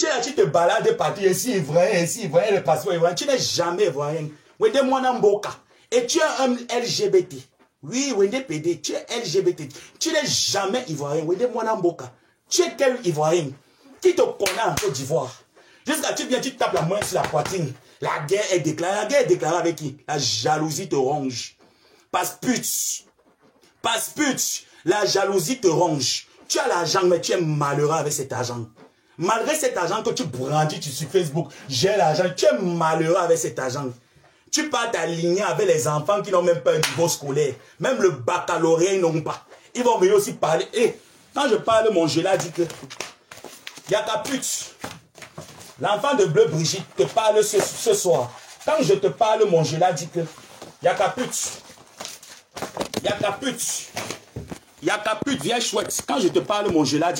Tu, tu te balades partout, ici ivoirien, ici ivoirien, le passeport ivoirien. Tu n'es jamais ivoirien. Et tu es un LGBT. Oui, PD, tu es LGBT. Tu n'es jamais ivoirien. Tu es quel ivoirien? Qui te connaît en Côte d'Ivoire? Jusqu'à tu viens, tu tapes la main sur la poitrine. La guerre est déclarée. La guerre est déclarée avec qui? La jalousie te ronge. Passe pute. Passe pute. La jalousie te ronge. Tu as l'argent, mais tu es malheureux avec cet argent. Malgré cet argent que tu brandis sur Facebook, j'ai l'argent, tu es malheureux avec cet argent. Tu pars t'aligner avec les enfants qui n'ont même pas un niveau scolaire. Même le baccalauréat, ils n'ont pas. Ils vont venir aussi parler. Et quand je parle, mon là dit que y ta pute. L'enfant de Bleu Brigitte te parle ce, ce, soir. Quand je te parle, mon là dit que y a ta pute. Y ta pute. Ta pute vieille chouette. Quand je te parle, mon là dit